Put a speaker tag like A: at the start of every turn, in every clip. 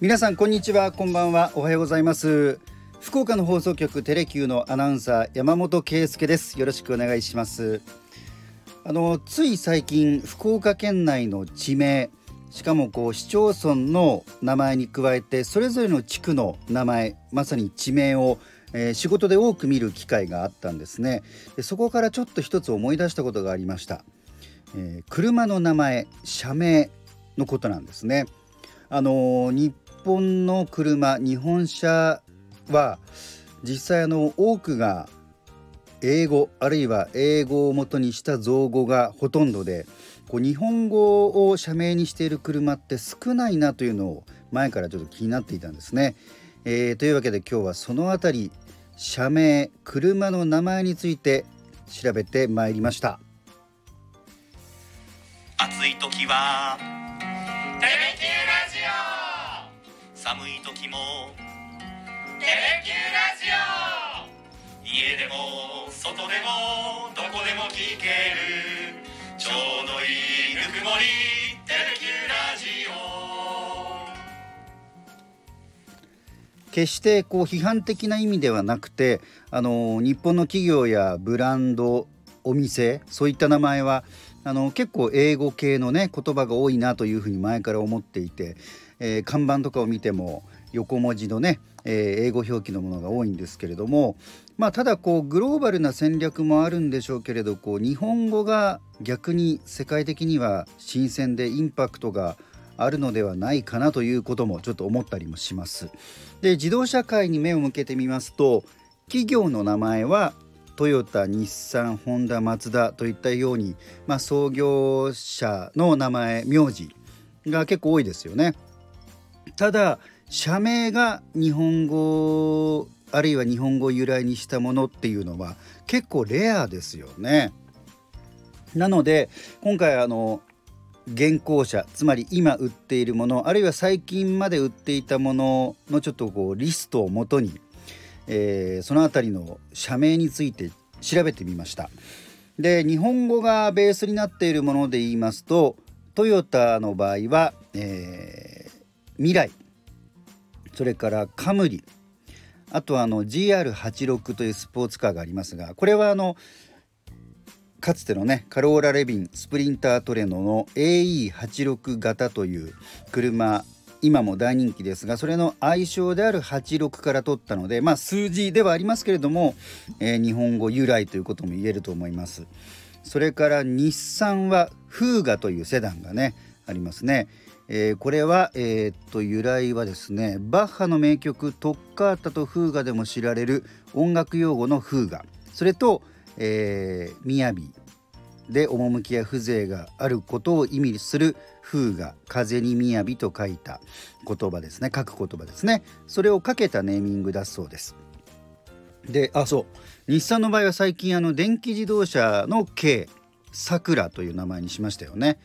A: 皆さんこんにちは。こんばんは。おはようございます。福岡の放送局テレキューのアナウンサー山本圭介です。よろしくお願いします。あのつい最近福岡県内の地名しかもこう市町村の名前に加えてそれぞれの地区の名前まさに地名を、えー、仕事で多く見る機会があったんですね。でそこからちょっと一つ思い出したことがありました、えー、車の名前社名のことなんですね。あの日本の車日本車は実際あの多くが英語あるいは英語をもとにした造語がほとんどでこう日本語を社名にしている車って少ないなというのを前からちょっと気になっていたんですね。えー、というわけで今日はその辺り社名車の名前について調べてまいりました
B: 暑い時は寒い時も。テレキューラジオ。家でも外でもどこでも聞ける。ちょうどいいぬくもりテレキューラジ
A: オ。決してこう批判的な意味ではなくてあの日本の企業やブランドお店そういった名前はあの結構英語系のね言葉が多いなというふうに前から思っていて、えー、看板とかを見ても横文字のね、えー、英語表記のものが多いんですけれどもまあただこうグローバルな戦略もあるんでしょうけれどこう日本語が逆に世界的には新鮮でインパクトがあるのではないかなということもちょっと思ったりもします。で自動車界に目を向けてみますと企業の名前はトヨタ日産ホンダマツダといったように、まあ、創業者の名前名字が結構多いですよね。ただ社名が日本語あるいは日本語由来にしたものっていうのは結構レアですよね。なので今回あの現行者つまり今売っているものあるいは最近まで売っていたもののちょっとこうリストをもとに、えー、その辺りの社名について調べてみました。で日本語がベースになっているもので言いますとトヨタの場合は、えー、未来。それからカムリ。あとはあの GR86 というスポーツカーがありますがこれはあのかつてのねカローラ・レビンスプリンタートレノの AE86 型という車今も大人気ですがそれの愛称である86から取ったのでまあ数字ではありますけれども、えー、日本語由来ということも言えると思います。それから日産はフーガというセダンがねありますね。えー、これは、えー、っと由来はですねバッハの名曲「トッカータとフーガ」でも知られる音楽用語のフーガそれと「えー、雅」で趣や風情があることを意味する「風が風に雅」と書いた言葉ですね。書く言葉ですね。それをかけたネーミングだそうです。であそう。日産の場合は最近あの電気自動車の軽さくらという名前にしましたよね。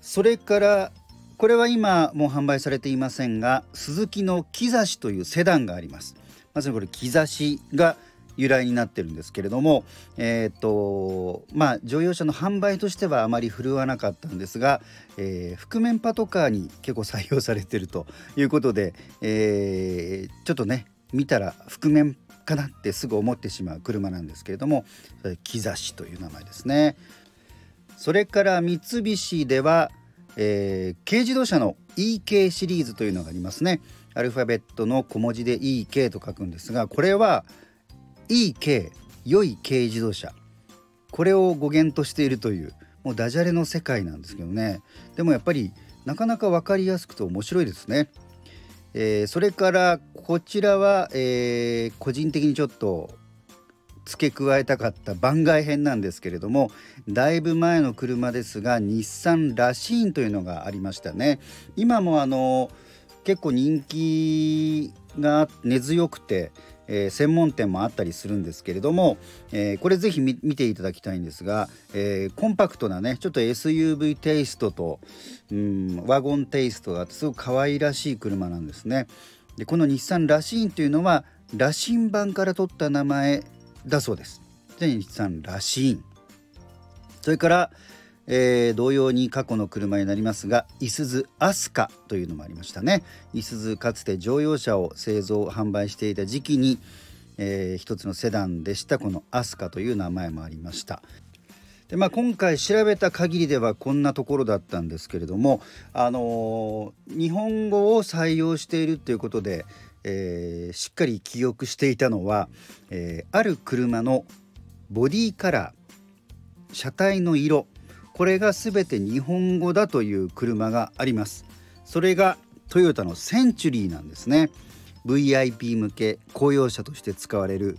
A: それからこれは今もう販売されていませんがスズキの木差しというセダンがあります。まさにこれ木差しが由来になってるんですけれどもえっ、とまあ乗用車の販売としてはあまり振るわなかったんですが、えー、覆面パトカーに結構採用されてるということで、えー、ちょっとね見たら覆面かなってすぐ思ってしまう車なんですけれども木差しという名前ですね。それから三菱ではえー、軽自動車の EK シリーズというのがありますね。アルファベットの小文字で EK と書くんですがこれは EK 良い軽自動車。これを語源としているというもうダジャレの世界なんですけどね。でもやっぱりなかなか分かりやすくて面白いですね、えー、それからこちらは、えー、個人的にちょっと付け加えたかった番外編なんですけれどもだいぶ前の車ですが日産ラシーンというのがありましたね。今もあの結構人気が根強くて、えー、専門店もあったりするんですけれども、えー、これぜひ見ていただきたいんですが、えー、コンパクトなねちょっと SUV テイストとうんワゴンテイストがあってすごく可愛らしい車なんですね。でこの日産ラシーンというのは羅針盤から取った名前だそうです。で日産らしい。それから、えー、同様に過去の車になりますがいすゞアスカというのもありましたね。いすゞかつて乗用車を製造販売していた時期に、えー、一つのセダンでした。このアスカという名前もありました。で、まあ、今回調べた限りではこんなところだったんですけれども、あのー、日本語を採用しているということで、えー、しっかり記憶していたのは、えー、ある車のボディカラー車体の色。これが全て日本語だという車があります。それがトヨタのセンチュリーなんですね。VIP 向け公用車として使われる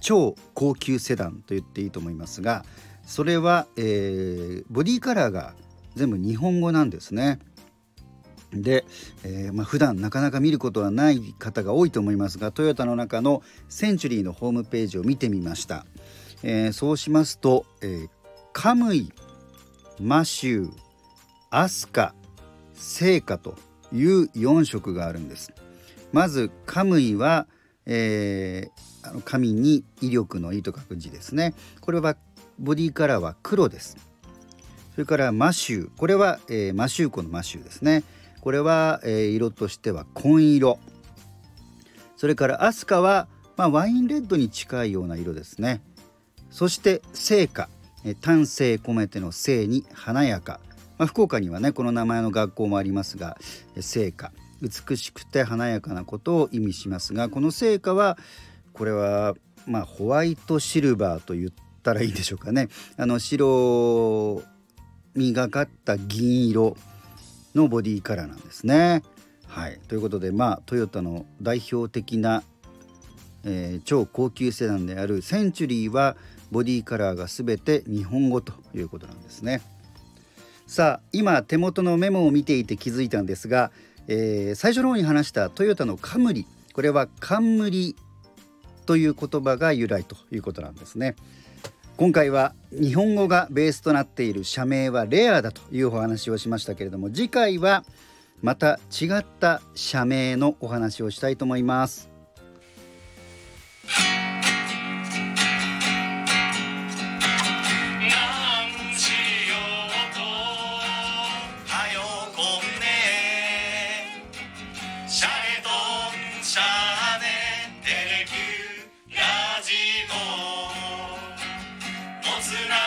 A: 超高級セダンと言っていいと思いますがそれは、えー、ボディカラーが全部日本語なんですね。で、えーまあ、普段なかなか見ることはない方が多いと思いますがトヨタの中のセンチュリーのホームページを見てみました、えー、そうしますと、えー、カムイマシューアスカ聖火という4色があるんです。まずカムイは、えー、あの神に威力の意と書く字ですね。これはボディカラーは黒です。それからマシュー。これは、えー、マシューコのマシューですね。これは、えー、色としては紺色。それからアスカは、まあ、ワインレッドに近いような色ですね。そして聖火。丹精込めての聖に華やか、まあ、福岡にはねこの名前の学校もありますが聖火。美しくて華やかなことを意味しますがこの聖火はこれはまあホワイトシルバーと言ったらいいでしょうかね。あの白みがかった銀色。のボディカラーなんですね。はい、ということでまあトヨタの代表的な、えー、超高級セダンであるセンチュリーはボディカラーが全て日本語ということなんですね。さあ今手元のメモを見ていて気づいたんですが、えー、最初の方に話したトヨタのカムリこれは冠という言葉が由来ということなんですね。今回は日本語がベースとなっている社名はレアだというお話をしましたけれども次回はまた違った社名のお話をしたいと思います。thousand